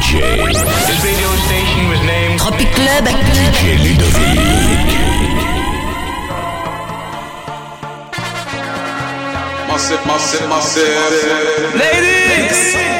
DJ. This radio station was named Tropic Club. DJ Ludovick. Massive, massive, massive. Ladies. Ladies.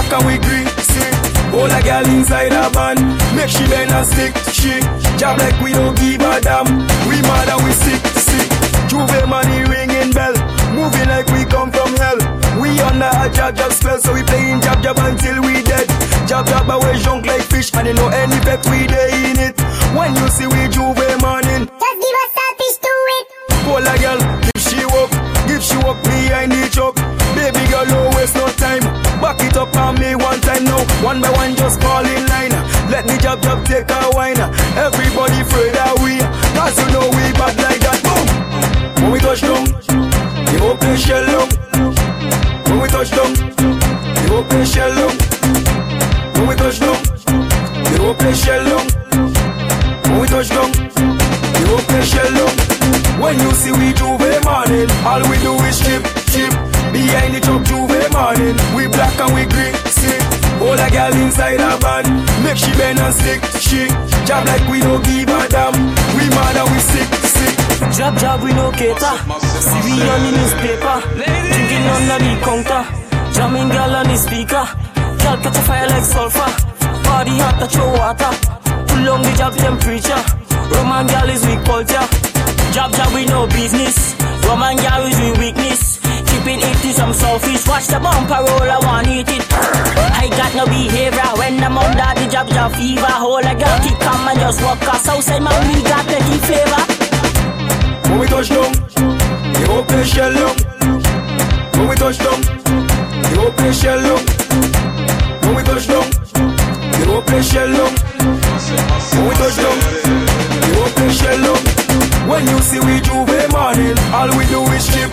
we black and we green, see. All a girl inside a van, make she bend and stick, she. Job like we don't give a damn. We mad and we sick, sick. Juve money ringing bell, moving like we come from hell. We under a jab jab spell, so we playing jab jab until we dead. Jab jab away junk like fish, and you know any effect we day in it. When you see we Juve morning, Just give us a fish to it. Pull a girl, One by one, just fall in line. Let me jab jab take a wine. Everybody afraid that make she bend and stick, she. Job like we don't give a damn. We mad and we sick, sick. Job job we no cater. See we on the newspaper. Drinking under the counter. Jamming girl on the speaker. Girl catch a fire like sulfur. Body hot to throw water. Pull on the job temperature. Roman girl is weak culture. Job job we no business. Roman girl is we weakness. Keeping it some selfish. Watch the bumper roll, I want eat it. I got no behavior when I'm under the job job fever. Hold a girl keep calm and just walk us outside man we got plenty flavor. When we touch down, the whole place shell down. When we touch down, the whole place shell down. When we touch down, the whole place shell down. When we touch down, the whole place shell down. When you see we Juve morning, all we do is chip,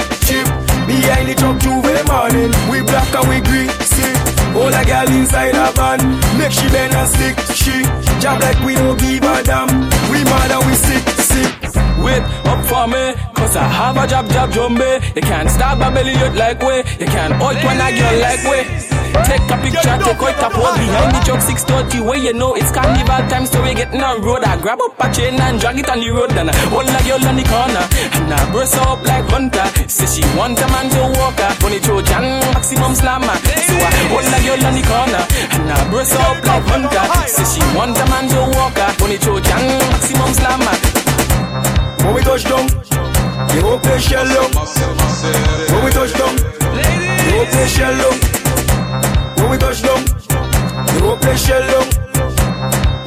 Behind the truck Juve morning, we black and we green, see. All a girl inside a van, make she bend and stick, she. Job like we don't give a damn. We mad and we sick, sick. Wait up for me, cause I have a job, job, jumbe. You can't stop a belly like way. You can't hold one a girl like way. Take a picture, take out a pose behind the truck 630 where you know it's carnival time, so we getting on road. I grab up a chain and drag it on the road, and I hold a girl on the corner, and I her up like Hunter. Say she want a man to walk her, funny Trojan, maximum slammer. So I hold a girl on the corner, and I her up like Hunter. Say she want a man to walk her, funny Trojan, maximum slammer. When we touch down, the whole place shell massive. When we touch down, the whole place shell down. When we touch down, the whole place shell down.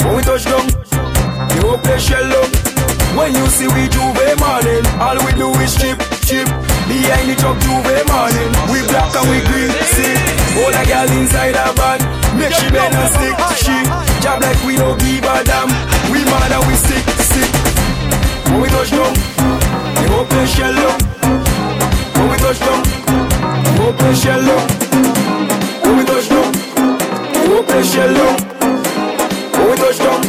When we touch down, the whole place shell down. When you see we Juve morning, all we do is chip, chip. Behind the truck Juve morning, we black and we green, see. All a girl inside a van, make she bend and stick, she. Job like we don't give a damn. We mad and we sick, sick. When we touch down, the whole place shell down. When we touch down, the whole place shell down. The whole place shell down. When we touch down,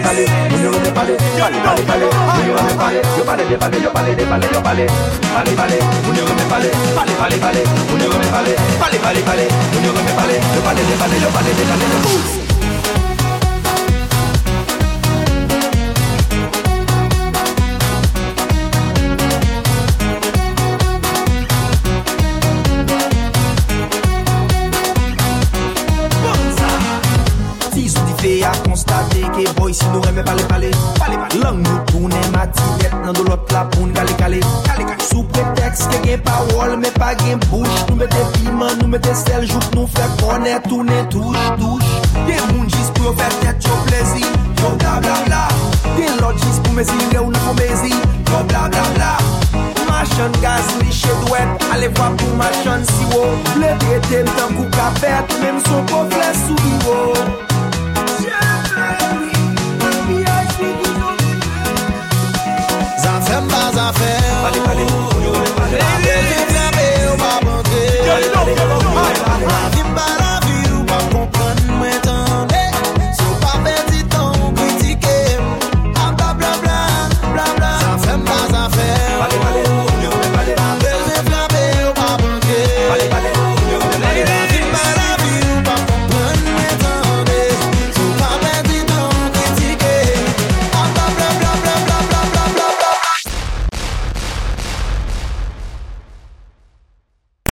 pale pale, moun yo pale pale, pale pale pale, moun yo. pale pale, yo pale de pale, yo pale de pale, yo pale, pale pale, moun yo pale pale, pale pale pale, moun yo pale pale, pale pale pale, moun yo pale pale, yo pale de pale, yo pale de pale, yo pale. Ou isi nou reme pale pale Lang nou toune matinet nan do lot la poun gale gale Sou preteks ke gen pawol me pa gen bouch Nou mette piman, nou mette sel jouk Nou fe konè toune touche touche. Gen moun jis pou yo fè tet yo plezi Yo bla bla bla. Gen lot jis pou mezi le ou nan komezi, Yo bla bla bla. Machan gaz li chedwet Ale vwa pou machan siwo Le bete tan kou kapet Mem son pou fles sou iwo Jepre Mwen flambe ou pa bante Mwen flambe ou pa bante